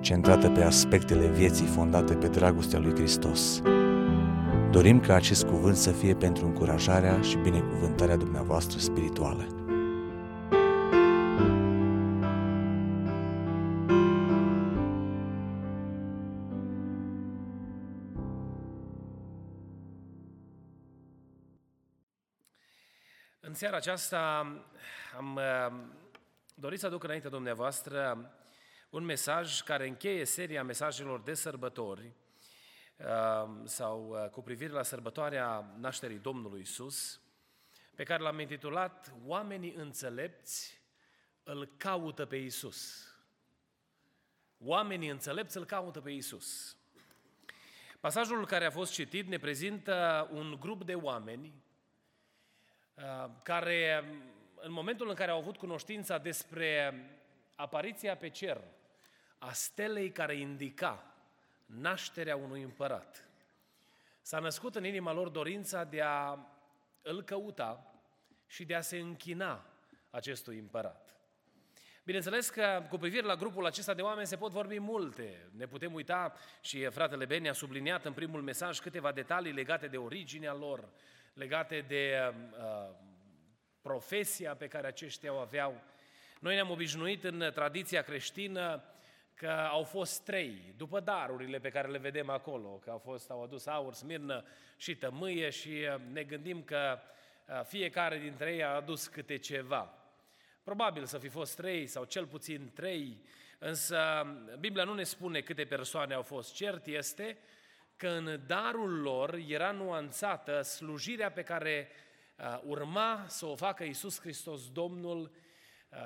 centrată pe aspectele vieții fondate pe dragostea lui Hristos. Dorim ca acest cuvânt să fie pentru încurajarea și binecuvântarea dumneavoastră spirituală. În seara aceasta am uh, dorit să aduc înainte dumneavoastră un mesaj care încheie seria mesajelor de sărbători uh, sau uh, cu privire la sărbătoarea nașterii Domnului Isus, pe care l-am intitulat Oamenii înțelepți îl caută pe Isus. Oamenii înțelepți îl caută pe Isus. Pasajul care a fost citit ne prezintă un grup de oameni Uh, care în momentul în care au avut cunoștința despre apariția pe cer a stelei care indica nașterea unui împărat, s-a născut în inima lor dorința de a îl căuta și de a se închina acestui împărat. Bineînțeles că cu privire la grupul acesta de oameni se pot vorbi multe. Ne putem uita și fratele Beni a subliniat în primul mesaj câteva detalii legate de originea lor, legate de uh, profesia pe care aceștia o aveau. Noi ne-am obișnuit în tradiția creștină că au fost trei, după darurile pe care le vedem acolo, că au, fost, au adus aur, smirnă și tămâie și uh, ne gândim că uh, fiecare dintre ei a adus câte ceva. Probabil să fi fost trei sau cel puțin trei, însă Biblia nu ne spune câte persoane au fost. Cert este că în darul lor era nuanțată slujirea pe care uh, urma să o facă Iisus Hristos Domnul, uh,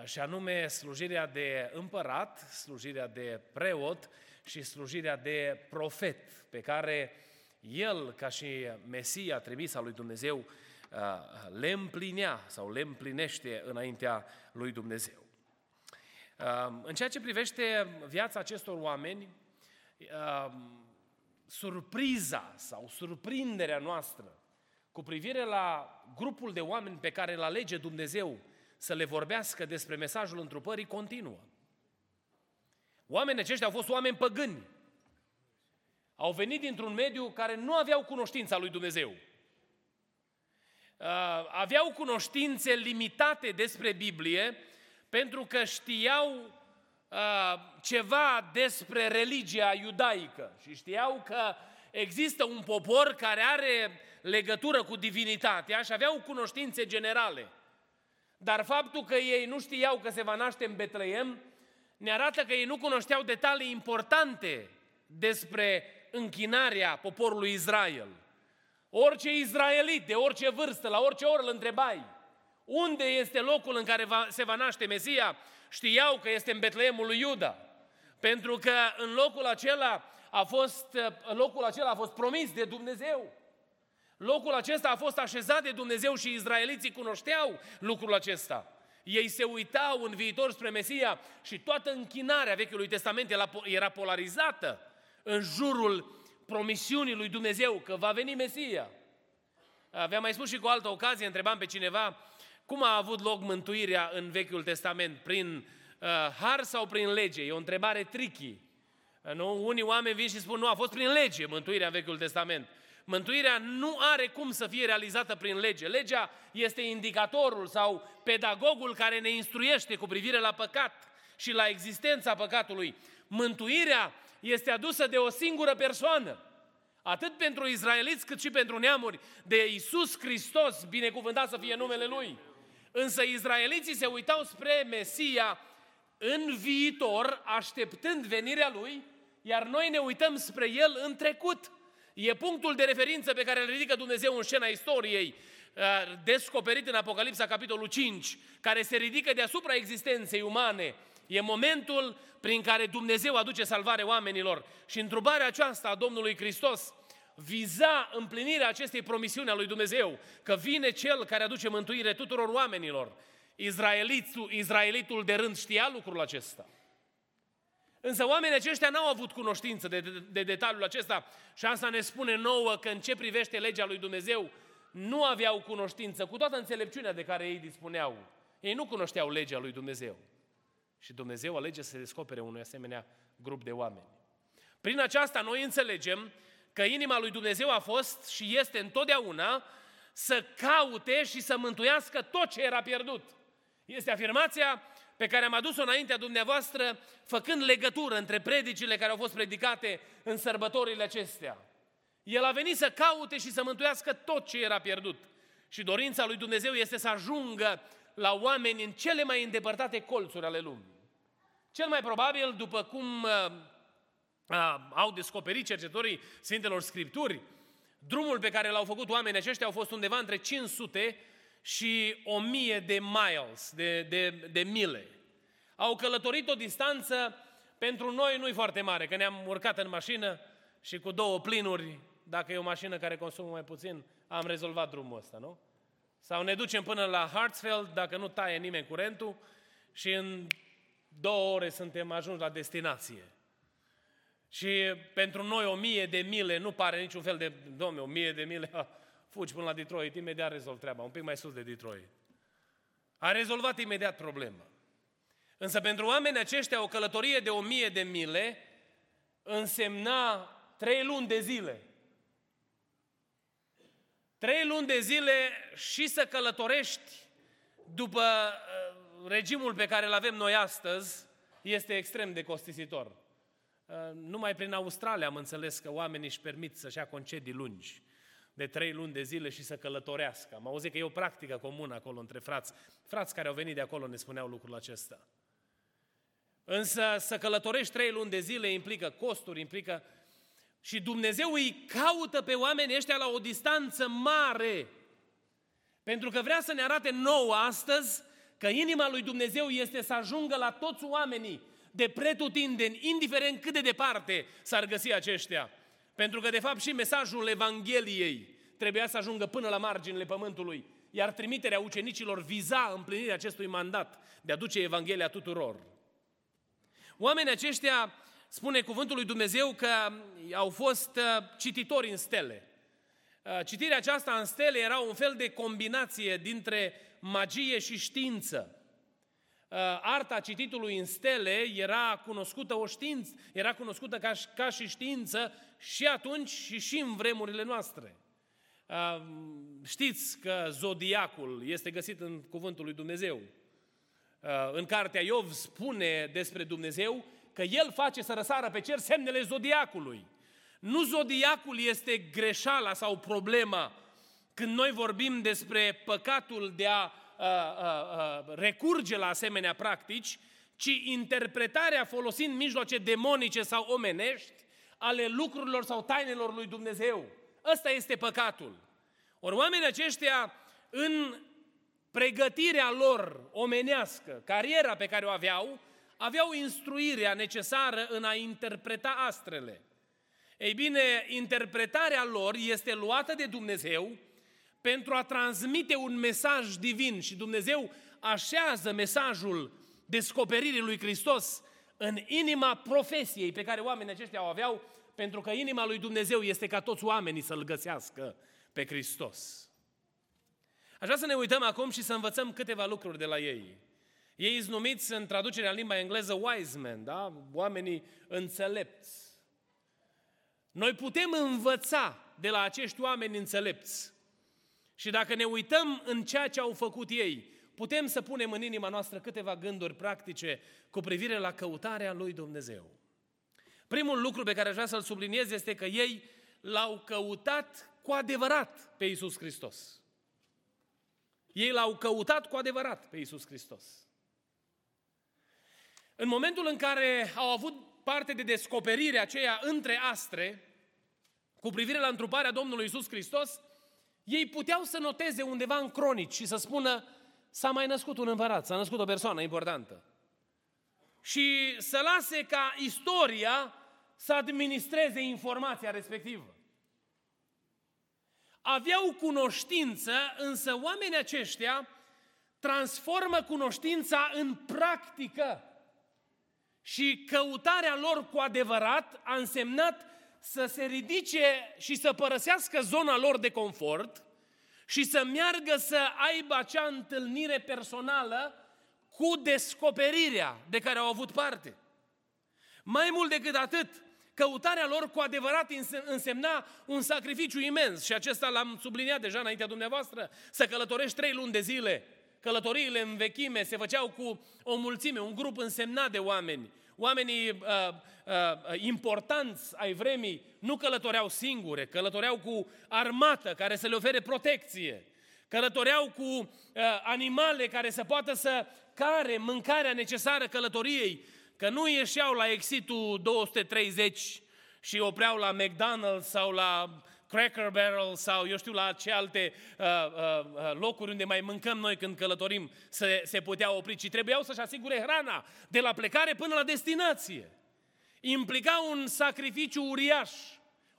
și anume slujirea de împărat, slujirea de preot și slujirea de profet, pe care el, ca și Mesia trimis al lui Dumnezeu, uh, le împlinea sau le împlinește înaintea lui Dumnezeu. În ceea ce privește viața acestor oameni, surpriza sau surprinderea noastră cu privire la grupul de oameni pe care îl alege Dumnezeu să le vorbească despre mesajul întrupării continuă. Oamenii aceștia au fost oameni păgâni. Au venit dintr-un mediu care nu aveau cunoștința lui Dumnezeu. Uh, aveau cunoștințe limitate despre Biblie pentru că știau Uh, ceva despre religia iudaică și știau că există un popor care are legătură cu divinitatea și aveau cunoștințe generale. Dar faptul că ei nu știau că se va naște în Betleem ne arată că ei nu cunoșteau detalii importante despre închinarea poporului Israel. Orice izraelit, de orice vârstă, la orice oră îl întrebai, unde este locul în care va, se va naște Mesia, știau că este în Betleemul lui Iuda. Pentru că în locul acela a fost, locul acela a fost promis de Dumnezeu. Locul acesta a fost așezat de Dumnezeu și izraeliții cunoșteau lucrul acesta. Ei se uitau în viitor spre Mesia și toată închinarea Vechiului Testament era polarizată în jurul promisiunii lui Dumnezeu că va veni Mesia. Aveam mai spus și cu altă ocazie, întrebam pe cineva cum a avut loc mântuirea în Vechiul Testament? Prin uh, har sau prin lege? E o întrebare tricky. Uh, nu? Unii oameni vin și spun, nu, a fost prin lege mântuirea în Vechiul Testament. Mântuirea nu are cum să fie realizată prin lege. Legea este indicatorul sau pedagogul care ne instruiește cu privire la păcat și la existența păcatului. Mântuirea este adusă de o singură persoană. Atât pentru izraeliți cât și pentru neamuri, de Isus Hristos, binecuvântat să fie numele Lui. Însă izraeliții se uitau spre Mesia în viitor, așteptând venirea Lui, iar noi ne uităm spre El în trecut. E punctul de referință pe care îl ridică Dumnezeu în scena istoriei, uh, descoperit în Apocalipsa, capitolul 5, care se ridică deasupra existenței umane. E momentul prin care Dumnezeu aduce salvare oamenilor. Și întrebarea aceasta a Domnului Hristos viza împlinirea acestei promisiuni a lui Dumnezeu, că vine Cel care aduce mântuire tuturor oamenilor. Izraelitul, Izraelitul de rând știa lucrul acesta. Însă oamenii aceștia n-au avut cunoștință de, de, de detaliul acesta și asta ne spune nouă că în ce privește legea lui Dumnezeu nu aveau cunoștință, cu toată înțelepciunea de care ei dispuneau. Ei nu cunoșteau legea lui Dumnezeu. Și Dumnezeu alege să se descopere unui asemenea grup de oameni. Prin aceasta noi înțelegem că inima lui Dumnezeu a fost și este întotdeauna să caute și să mântuiască tot ce era pierdut. Este afirmația pe care am adus-o înaintea dumneavoastră, făcând legătură între predicile care au fost predicate în sărbătorile acestea. El a venit să caute și să mântuiască tot ce era pierdut. Și dorința lui Dumnezeu este să ajungă la oameni în cele mai îndepărtate colțuri ale lumii. Cel mai probabil, după cum uh, uh, au descoperit cercetorii Sfintelor Scripturi, drumul pe care l-au făcut oamenii aceștia au fost undeva între 500 și 1000 de miles, de, de, de mile. Au călătorit o distanță, pentru noi nu-i foarte mare, că ne-am urcat în mașină și cu două plinuri, dacă e o mașină care consumă mai puțin, am rezolvat drumul ăsta, nu? Sau ne ducem până la Hartsfield, dacă nu taie nimeni curentul, și în două ore suntem ajunși la destinație. Și pentru noi o mie de mile nu pare niciun fel de, domne, o mie de mile, ha, fugi până la Detroit, imediat rezolv treaba, un pic mai sus de Detroit. A rezolvat imediat problema. Însă pentru oamenii aceștia o călătorie de o mie de mile însemna trei luni de zile. Trei luni de zile și să călătorești după uh, regimul pe care îl avem noi astăzi este extrem de costisitor. Uh, numai prin Australia am înțeles că oamenii își permit să-și ia concedii lungi de trei luni de zile și să călătorească. Am auzit că e o practică comună acolo între frați. Frați care au venit de acolo ne spuneau lucrul acesta. Însă să călătorești trei luni de zile implică costuri, implică... Și Dumnezeu îi caută pe oamenii ăștia la o distanță mare. Pentru că vrea să ne arate nouă astăzi că inima lui Dumnezeu este să ajungă la toți oamenii de pretutindeni, indiferent cât de departe s-ar găsi aceștia. Pentru că, de fapt, și mesajul Evangheliei trebuia să ajungă până la marginile pământului, iar trimiterea ucenicilor viza împlinirea acestui mandat de a duce Evanghelia tuturor. Oamenii aceștia, spune cuvântul lui Dumnezeu, că au fost uh, cititori în stele. Uh, citirea aceasta în stele era un fel de combinație dintre magie și știință. Uh, arta cititului în stele era cunoscută o știință, era cunoscută ca, ca și știință și atunci și și în vremurile noastre. Uh, știți că zodiacul este găsit în cuvântul lui Dumnezeu. Uh, în cartea Iov spune despre Dumnezeu că El face să răsară pe cer semnele zodiacului. Nu zodiacul este greșeala sau problema când noi vorbim despre păcatul de a Uh, uh, uh, recurge la asemenea practici, ci interpretarea folosind mijloace demonice sau omenești ale lucrurilor sau tainelor lui Dumnezeu. Ăsta este păcatul. Ori oamenii aceștia, în pregătirea lor omenească, cariera pe care o aveau, aveau instruirea necesară în a interpreta astrele. Ei bine, interpretarea lor este luată de Dumnezeu pentru a transmite un mesaj divin și Dumnezeu așează mesajul descoperirii lui Hristos în inima profesiei pe care oamenii aceștia o aveau, pentru că inima lui Dumnezeu este ca toți oamenii să-L găsească pe Hristos. Aș vrea să ne uităm acum și să învățăm câteva lucruri de la ei. Ei sunt numiți în traducerea în limba engleză wise men, da? oamenii înțelepți. Noi putem învăța de la acești oameni înțelepți și dacă ne uităm în ceea ce au făcut ei, putem să punem în inima noastră câteva gânduri practice cu privire la căutarea lui Dumnezeu. Primul lucru pe care aș vrea să-l subliniez este că ei l-au căutat cu adevărat pe Isus Hristos. Ei l-au căutat cu adevărat pe Isus Hristos. În momentul în care au avut parte de descoperire aceea între astre, cu privire la întruparea Domnului Isus Hristos, ei puteau să noteze undeva în cronici și să spună s-a mai născut un împărat, s-a născut o persoană importantă. și să lase ca istoria să administreze informația respectivă. Aveau cunoștință, însă oamenii aceștia transformă cunoștința în practică. Și căutarea lor cu adevărat a însemnat să se ridice și să părăsească zona lor de confort și să meargă să aibă acea întâlnire personală cu descoperirea de care au avut parte. Mai mult decât atât, căutarea lor cu adevărat însemna un sacrificiu imens și acesta l-am subliniat deja înaintea dumneavoastră, să călătorești trei luni de zile. Călătoriile în vechime se făceau cu o mulțime, un grup însemnat de oameni. Oamenii uh, uh, importanți ai vremii nu călătoreau singure, călătoreau cu armată care să le ofere protecție. Călătoreau cu uh, animale care să poată să care mâncarea necesară călătoriei, că nu ieșeau la exitul 230 și opreau la McDonald's sau la Cracker Barrel sau eu știu la ce alte uh, uh, uh, locuri unde mai mâncăm noi când călătorim se, se putea opri, ci trebuiau să-și asigure hrana de la plecare până la destinație. Implica un sacrificiu uriaș,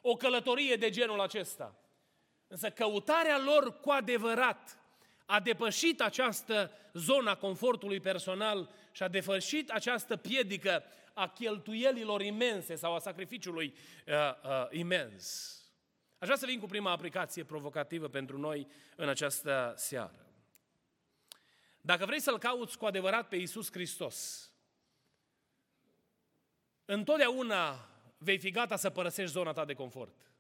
o călătorie de genul acesta. Însă căutarea lor cu adevărat a depășit această zonă a confortului personal și a depășit această piedică a cheltuielilor imense sau a sacrificiului uh, uh, imens. Aș vrea să vin cu prima aplicație provocativă pentru noi în această seară. Dacă vrei să-L cauți cu adevărat pe Iisus Hristos, întotdeauna vei fi gata să părăsești zona ta de confort.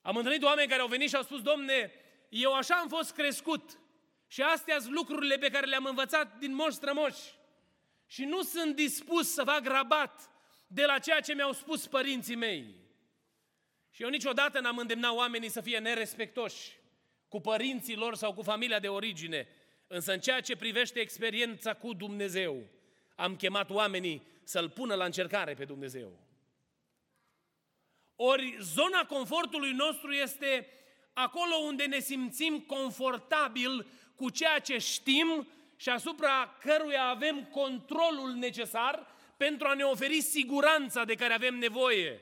Am întâlnit oameni care au venit și au spus, domne, eu așa am fost crescut și astea sunt lucrurile pe care le-am învățat din moș strămoși și nu sunt dispus să fac rabat de la ceea ce mi-au spus părinții mei. Și eu niciodată n-am îndemnat oamenii să fie nerespectoși cu părinții lor sau cu familia de origine, însă în ceea ce privește experiența cu Dumnezeu, am chemat oamenii să-L pună la încercare pe Dumnezeu. Ori zona confortului nostru este acolo unde ne simțim confortabil cu ceea ce știm și asupra căruia avem controlul necesar pentru a ne oferi siguranța de care avem nevoie.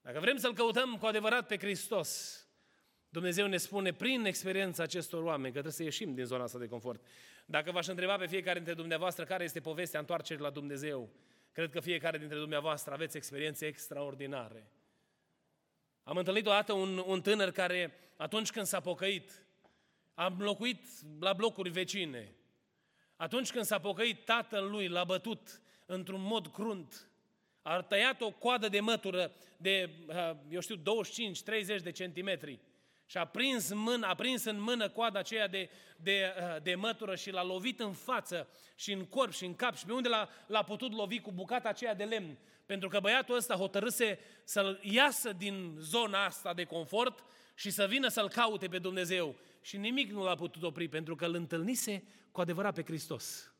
Dacă vrem să-L căutăm cu adevărat pe Hristos, Dumnezeu ne spune prin experiența acestor oameni că trebuie să ieșim din zona asta de confort. Dacă v-aș întreba pe fiecare dintre dumneavoastră care este povestea întoarcerii la Dumnezeu, cred că fiecare dintre dumneavoastră aveți experiențe extraordinare. Am întâlnit odată un, un tânăr care, atunci când s-a pocăit, am locuit la blocuri vecine. Atunci când s-a pocăit, tatăl lui l-a bătut într-un mod crunt. A tăiat o coadă de mătură de, uh, eu știu, 25-30 de centimetri și a prins, mână, a prins în mână coada aceea de, de, uh, de mătură și l-a lovit în față și în corp și în cap și pe unde l-a, l-a putut lovi cu bucata aceea de lemn. Pentru că băiatul ăsta hotărâse să-l iasă din zona asta de confort și să vină să-L caute pe Dumnezeu. Și nimic nu l-a putut opri, pentru că îl întâlnise cu adevărat pe Hristos.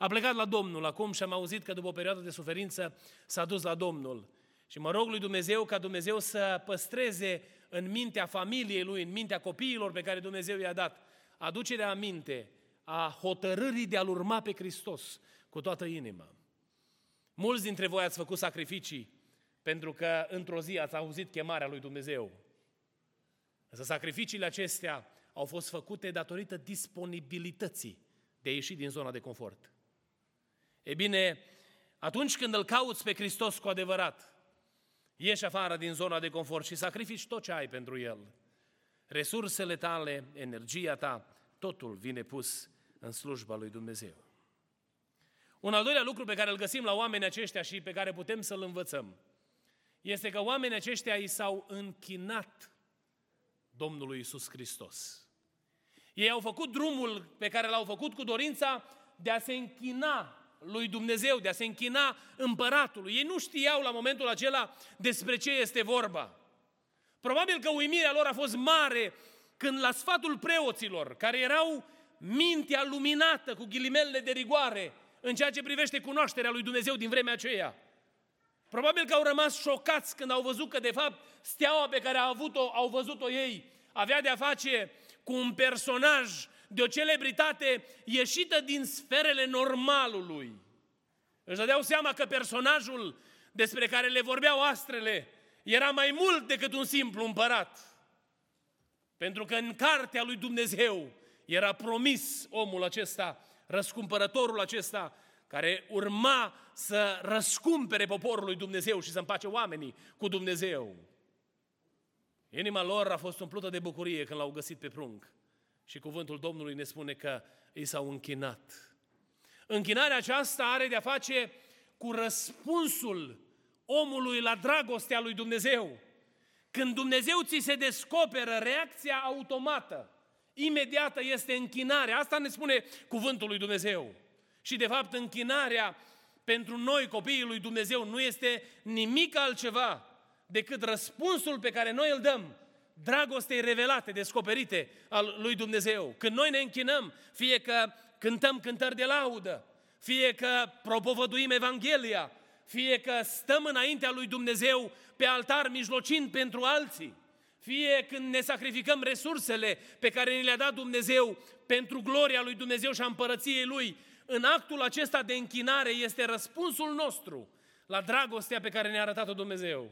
A plecat la Domnul acum și am auzit că după o perioadă de suferință s-a dus la Domnul. Și mă rog lui Dumnezeu ca Dumnezeu să păstreze în mintea familiei lui, în mintea copiilor pe care Dumnezeu i-a dat, aducerea aminte a hotărârii de a-L urma pe Hristos cu toată inima. Mulți dintre voi ați făcut sacrificii pentru că într-o zi ați auzit chemarea lui Dumnezeu. Însă sacrificiile acestea au fost făcute datorită disponibilității de a ieși din zona de confort. E bine, atunci când îl cauți pe Hristos cu adevărat, ieși afară din zona de confort și sacrifici tot ce ai pentru El. Resursele tale, energia ta, totul vine pus în slujba lui Dumnezeu. Un al doilea lucru pe care îl găsim la oamenii aceștia și pe care putem să-l învățăm, este că oamenii aceștia i s-au închinat Domnului Isus Hristos. Ei au făcut drumul pe care l-au făcut cu dorința de a se închina lui Dumnezeu, de a se închina împăratului. Ei nu știau la momentul acela despre ce este vorba. Probabil că uimirea lor a fost mare când la sfatul preoților, care erau mintea luminată cu ghilimele de rigoare în ceea ce privește cunoașterea lui Dumnezeu din vremea aceea, Probabil că au rămas șocați când au văzut că, de fapt, steaua pe care au, avut-o, au văzut-o ei avea de-a face cu un personaj de o celebritate ieșită din sferele normalului. Își dădeau seama că personajul despre care le vorbeau astrele era mai mult decât un simplu împărat. Pentru că în cartea lui Dumnezeu era promis omul acesta, răscumpărătorul acesta, care urma să răscumpere poporul lui Dumnezeu și să împace oamenii cu Dumnezeu. Inima lor a fost umplută de bucurie când l-au găsit pe prunc. Și cuvântul Domnului ne spune că ei s-au închinat. Închinarea aceasta are de-a face cu răspunsul omului la dragostea lui Dumnezeu. Când Dumnezeu ți se descoperă, reacția automată, imediată este închinarea. Asta ne spune cuvântul lui Dumnezeu. Și de fapt închinarea pentru noi, copiii lui Dumnezeu, nu este nimic altceva decât răspunsul pe care noi îl dăm dragostei revelate, descoperite al lui Dumnezeu. Când noi ne închinăm, fie că cântăm cântări de laudă, fie că propovăduim Evanghelia, fie că stăm înaintea lui Dumnezeu pe altar mijlocind pentru alții, fie când ne sacrificăm resursele pe care ni le-a dat Dumnezeu pentru gloria lui Dumnezeu și a împărăției lui, în actul acesta de închinare este răspunsul nostru la dragostea pe care ne-a arătat-o Dumnezeu.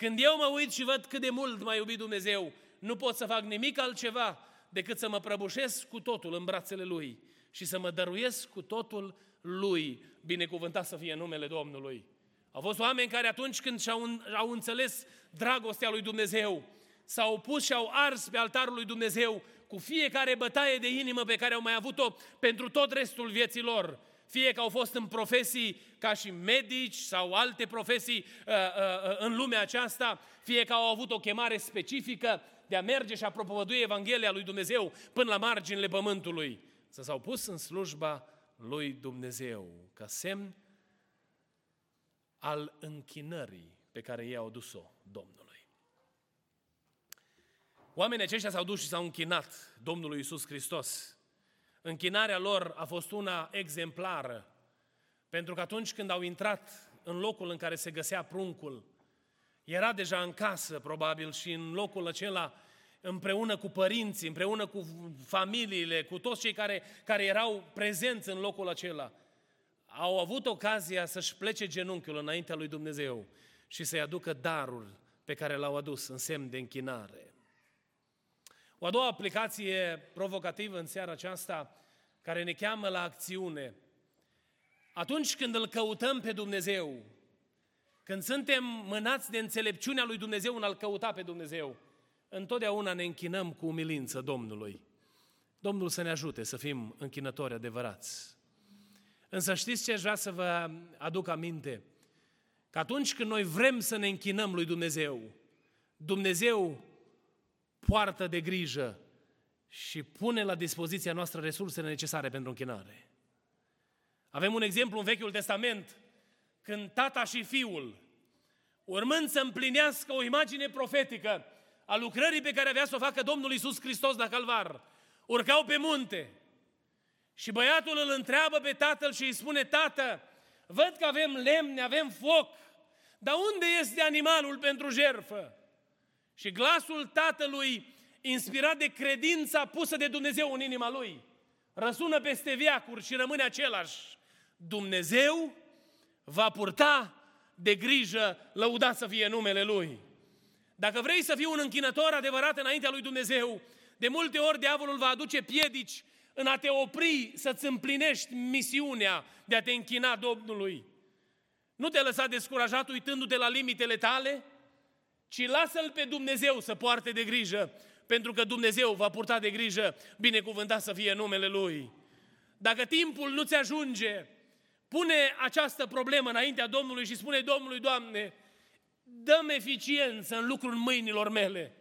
Când eu mă uit și văd cât de mult m-a iubit Dumnezeu, nu pot să fac nimic altceva decât să mă prăbușesc cu totul în brațele Lui și să mă dăruiesc cu totul Lui, binecuvântat să fie numele Domnului. Au fost oameni care atunci când și-au au înțeles dragostea lui Dumnezeu, s-au pus și au ars pe altarul lui Dumnezeu cu fiecare bătaie de inimă pe care au mai avut-o pentru tot restul vieții lor. Fie că au fost în profesii ca și medici sau alte profesii uh, uh, uh, în lumea aceasta, fie că au avut o chemare specifică de a merge și a propovădui Evanghelia lui Dumnezeu până la marginile pământului. Să s-au pus în slujba lui Dumnezeu, ca semn al închinării pe care ei au dus-o Domnului. Oamenii aceștia s-au dus și s-au închinat Domnului Isus Hristos. Închinarea lor a fost una exemplară, pentru că atunci când au intrat în locul în care se găsea pruncul, era deja în casă, probabil, și în locul acela, împreună cu părinții, împreună cu familiile, cu toți cei care, care erau prezenți în locul acela, au avut ocazia să-și plece genunchiul înaintea lui Dumnezeu și să-i aducă darul pe care l-au adus în semn de închinare. O a doua aplicație provocativă în seara aceasta, care ne cheamă la acțiune. Atunci când îl căutăm pe Dumnezeu, când suntem mânați de înțelepciunea lui Dumnezeu în a-L căuta pe Dumnezeu, întotdeauna ne închinăm cu umilință Domnului. Domnul să ne ajute să fim închinători adevărați. Însă știți ce aș vrea să vă aduc aminte? Că atunci când noi vrem să ne închinăm lui Dumnezeu, Dumnezeu poartă de grijă și pune la dispoziția noastră resursele necesare pentru închinare. Avem un exemplu în Vechiul Testament, când tata și fiul, urmând să împlinească o imagine profetică a lucrării pe care avea să o facă Domnul Isus Hristos la Calvar, urcau pe munte și băiatul îl întreabă pe tatăl și îi spune, tată, văd că avem lemne, avem foc, dar unde este animalul pentru jerfă? Și glasul tatălui, inspirat de credința pusă de Dumnezeu în inima lui, răsună peste viacuri și rămâne același. Dumnezeu va purta de grijă, lăudat să fie numele Lui. Dacă vrei să fii un închinător adevărat înaintea lui Dumnezeu, de multe ori diavolul va aduce piedici în a te opri să-ți împlinești misiunea de a te închina Domnului. Nu te lăsa descurajat uitându-te la limitele tale, ci lasă-L pe Dumnezeu să poarte de grijă, pentru că Dumnezeu va purta de grijă, binecuvântat să fie numele Lui. Dacă timpul nu ți ajunge, pune această problemă înaintea Domnului și spune Domnului, Doamne, dăm eficiență în lucrul mâinilor mele,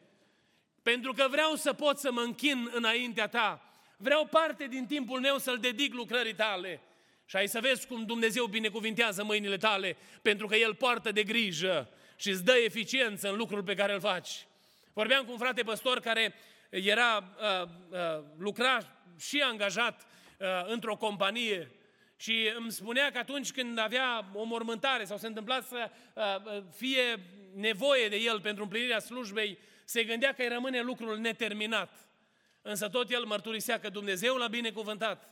pentru că vreau să pot să mă închin înaintea Ta, vreau parte din timpul meu să-L dedic lucrării Tale. Și ai să vezi cum Dumnezeu binecuvintează mâinile tale, pentru că El poartă de grijă și îți dă eficiență în lucrul pe care îl faci. Vorbeam cu un frate păstor care era, uh, uh, lucra și angajat uh, într-o companie și îmi spunea că atunci când avea o mormântare sau se întâmpla să uh, fie nevoie de el pentru împlinirea slujbei, se gândea că îi rămâne lucrul neterminat. Însă tot el mărturisea că Dumnezeu l-a binecuvântat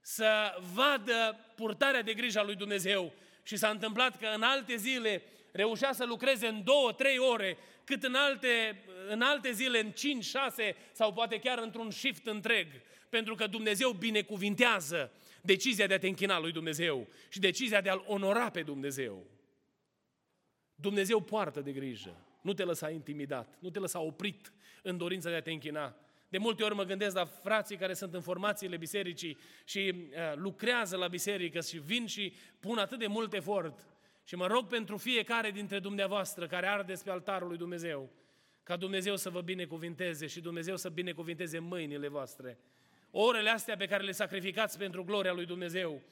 să vadă purtarea de grijă a lui Dumnezeu. Și s-a întâmplat că în alte zile reușea să lucreze în două, trei ore, cât în alte, în alte zile, în cinci, șase sau poate chiar într-un shift întreg. Pentru că Dumnezeu binecuvintează decizia de a te închina lui Dumnezeu și decizia de a-L onora pe Dumnezeu. Dumnezeu poartă de grijă. Nu te lăsa intimidat, nu te lăsa oprit în dorința de a te închina. De multe ori mă gândesc la frații care sunt în formațiile bisericii și uh, lucrează la biserică și vin și pun atât de mult efort. Și mă rog pentru fiecare dintre dumneavoastră care ardeți pe altarul lui Dumnezeu, ca Dumnezeu să vă binecuvinteze și Dumnezeu să binecuvinteze mâinile voastre. Orele astea pe care le sacrificați pentru gloria lui Dumnezeu,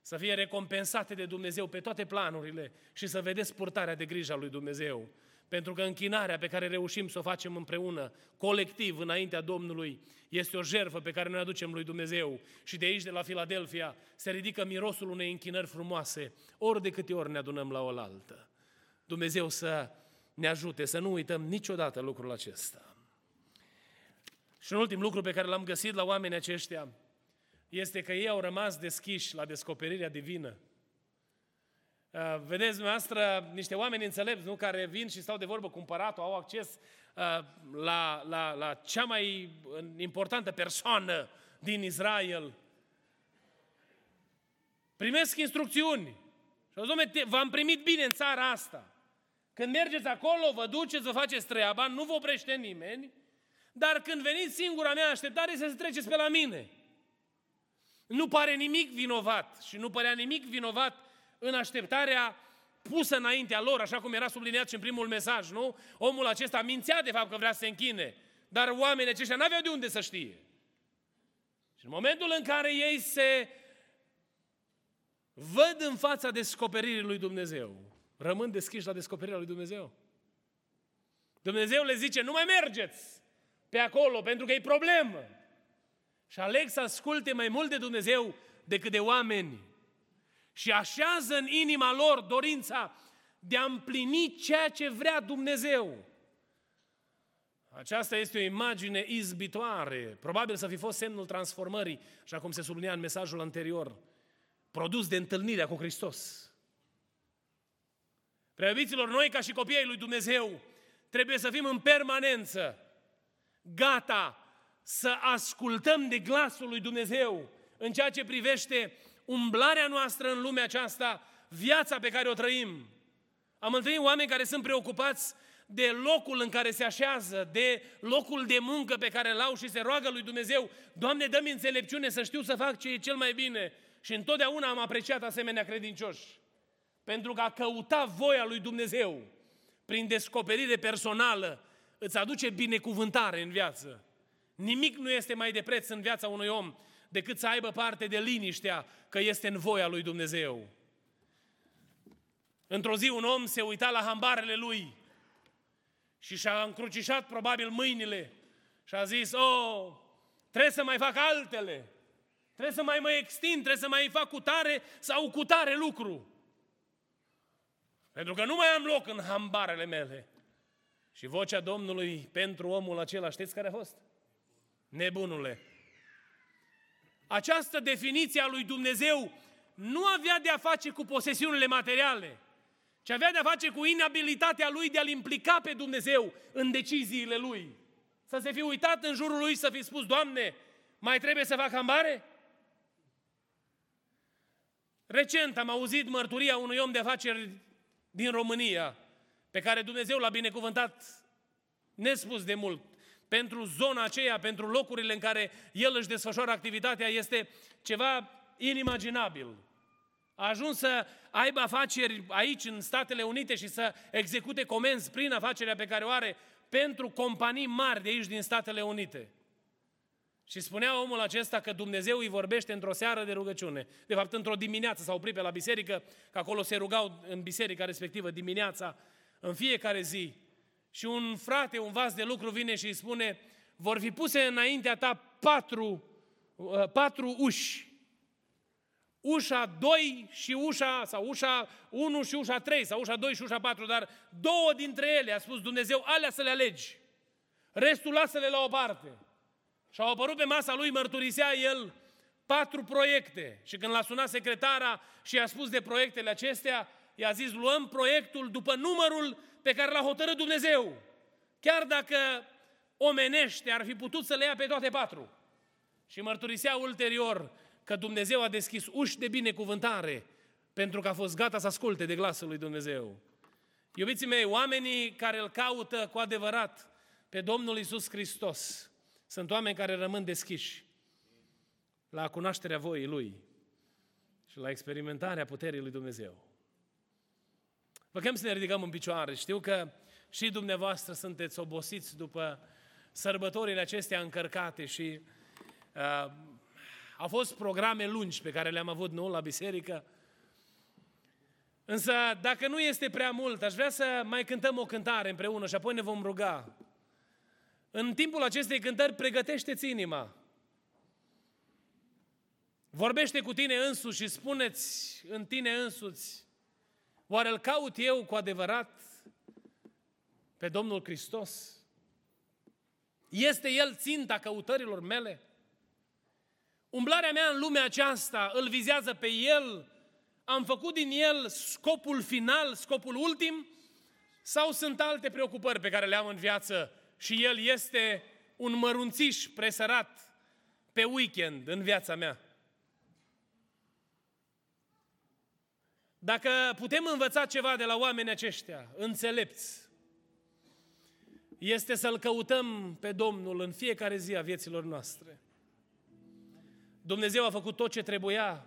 să fie recompensate de Dumnezeu pe toate planurile și să vedeți purtarea de grijă a lui Dumnezeu. Pentru că închinarea pe care reușim să o facem împreună, colectiv, înaintea Domnului, este o jertfă pe care noi aducem lui Dumnezeu. Și de aici, de la Filadelfia, se ridică mirosul unei închinări frumoase, ori de câte ori ne adunăm la oaltă. Dumnezeu să ne ajute să nu uităm niciodată lucrul acesta. Și un ultim lucru pe care l-am găsit la oamenii aceștia este că ei au rămas deschiși la descoperirea divină. Uh, vedeți dumneavoastră niște oameni înțelepți, nu? Care vin și stau de vorbă cu împăratul, au acces uh, la, la, la cea mai importantă persoană din Israel. Primesc instrucțiuni. Și au zis, v-am primit bine în țara asta. Când mergeți acolo, vă duceți, vă faceți treaba, nu vă oprește nimeni, dar când veniți singura mea așteptare să se treceți pe la mine. Nu pare nimic vinovat și nu părea nimic vinovat în așteptarea pusă înaintea lor, așa cum era subliniat și în primul mesaj, nu? Omul acesta mințea de fapt că vrea să se închine, dar oamenii aceștia n-aveau de unde să știe. Și în momentul în care ei se văd în fața descoperirii lui Dumnezeu, rămân deschiși la descoperirea lui Dumnezeu. Dumnezeu le zice, nu mai mergeți pe acolo, pentru că e problemă. Și aleg să asculte mai mult de Dumnezeu decât de oameni și așează în inima lor dorința de a împlini ceea ce vrea Dumnezeu. Aceasta este o imagine izbitoare, probabil să fi fost semnul transformării, așa cum se sublinia în mesajul anterior, produs de întâlnirea cu Hristos. Preobiților, noi ca și copiii lui Dumnezeu trebuie să fim în permanență gata să ascultăm de glasul lui Dumnezeu în ceea ce privește umblarea noastră în lumea aceasta, viața pe care o trăim. Am întâlnit oameni care sunt preocupați de locul în care se așează, de locul de muncă pe care îl au și se roagă lui Dumnezeu, Doamne, dă-mi înțelepciune să știu să fac ce e cel mai bine. Și întotdeauna am apreciat asemenea credincioși. Pentru că a căuta voia lui Dumnezeu prin descoperire personală îți aduce binecuvântare în viață. Nimic nu este mai de preț în viața unui om decât să aibă parte de liniștea că este în voia lui Dumnezeu. Într-o zi un om se uita la hambarele lui și și-a încrucișat probabil mâinile și a zis, oh, trebuie să mai fac altele, trebuie să mai mă extind, trebuie să mai fac cu tare sau cu tare lucru. Pentru că nu mai am loc în hambarele mele. Și vocea Domnului pentru omul acela, știți care a fost? Nebunule, această definiție a lui Dumnezeu nu avea de a face cu posesiunile materiale, ci avea de a face cu inabilitatea lui de a-L implica pe Dumnezeu în deciziile lui. Să se fi uitat în jurul lui și să fi spus, Doamne, mai trebuie să fac hambare? Recent am auzit mărturia unui om de afaceri din România, pe care Dumnezeu l-a binecuvântat nespus de mult pentru zona aceea, pentru locurile în care el își desfășoară activitatea, este ceva inimaginabil. A ajuns să aibă afaceri aici, în Statele Unite, și să execute comenzi prin afacerea pe care o are pentru companii mari de aici, din Statele Unite. Și spunea omul acesta că Dumnezeu îi vorbește într-o seară de rugăciune. De fapt, într-o dimineață s-a oprit pe la biserică, că acolo se rugau în biserica respectivă dimineața, în fiecare zi. Și un frate, un vas de lucru vine și îi spune, vor fi puse înaintea ta patru, uh, patru uși. Ușa 2 și ușa, sau ușa 1 și ușa 3, sau ușa 2 și ușa 4, dar două dintre ele, a spus Dumnezeu, alea să le alegi. Restul lasă-le la o parte. Și au apărut pe masa lui, mărturisea el, patru proiecte. Și când l-a sunat secretara și i-a spus de proiectele acestea, i-a zis, luăm proiectul după numărul pe care l-a hotărât Dumnezeu. Chiar dacă omenește ar fi putut să le ia pe toate patru. Și mărturisea ulterior că Dumnezeu a deschis uși de binecuvântare pentru că a fost gata să asculte de glasul lui Dumnezeu. Iubiții mei, oamenii care îl caută cu adevărat pe Domnul Isus Hristos sunt oameni care rămân deschiși la cunoașterea voii Lui și la experimentarea puterii Lui Dumnezeu. Vă chem să ne ridicăm în picioare. Știu că și dumneavoastră sunteți obosiți după sărbătorile acestea încărcate și uh, au fost programe lungi pe care le-am avut, nu, la biserică. Însă, dacă nu este prea mult, aș vrea să mai cântăm o cântare împreună și apoi ne vom ruga. În timpul acestei cântări, pregătește-ți inima. Vorbește cu tine însuși și spuneți în tine însuți, oare îl caut eu cu adevărat pe Domnul Hristos? Este El ținta căutărilor mele? Umblarea mea în lumea aceasta îl vizează pe El? Am făcut din El scopul final, scopul ultim? Sau sunt alte preocupări pe care le am în viață și El este un mărunțiș presărat pe weekend în viața mea? Dacă putem învăța ceva de la oamenii aceștia, înțelepți, este să-L căutăm pe Domnul în fiecare zi a vieților noastre. Dumnezeu a făcut tot ce trebuia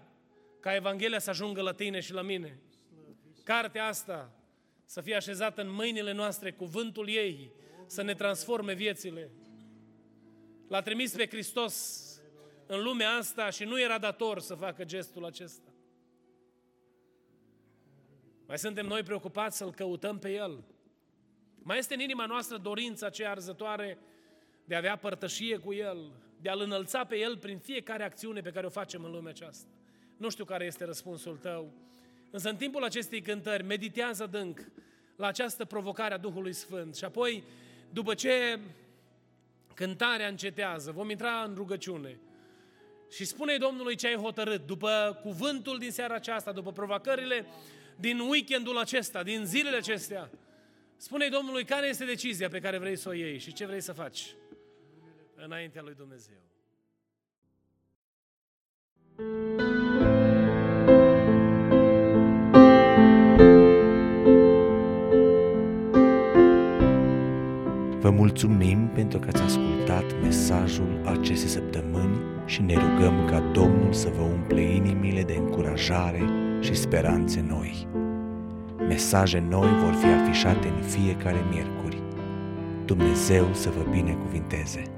ca Evanghelia să ajungă la tine și la mine. Cartea asta să fie așezată în mâinile noastre, cuvântul ei să ne transforme viețile. L-a trimis pe Hristos în lumea asta și nu era dator să facă gestul acesta. Mai suntem noi preocupați să-L căutăm pe El. Mai este în inima noastră dorința aceea arzătoare de a avea părtășie cu El, de a-L înălța pe El prin fiecare acțiune pe care o facem în lumea aceasta. Nu știu care este răspunsul tău, însă în timpul acestei cântări meditează dânc la această provocare a Duhului Sfânt și apoi, după ce cântarea încetează, vom intra în rugăciune și spune Domnului ce ai hotărât, după cuvântul din seara aceasta, după provocările din weekendul acesta, din zilele acestea, spune Domnului care este decizia pe care vrei să o iei și ce vrei să faci înaintea lui Dumnezeu. Vă mulțumim pentru că ați ascultat mesajul acestei săptămâni și ne rugăm ca Domnul să vă umple inimile de încurajare și speranțe noi. Mesaje noi vor fi afișate în fiecare miercuri. Dumnezeu să vă binecuvinteze!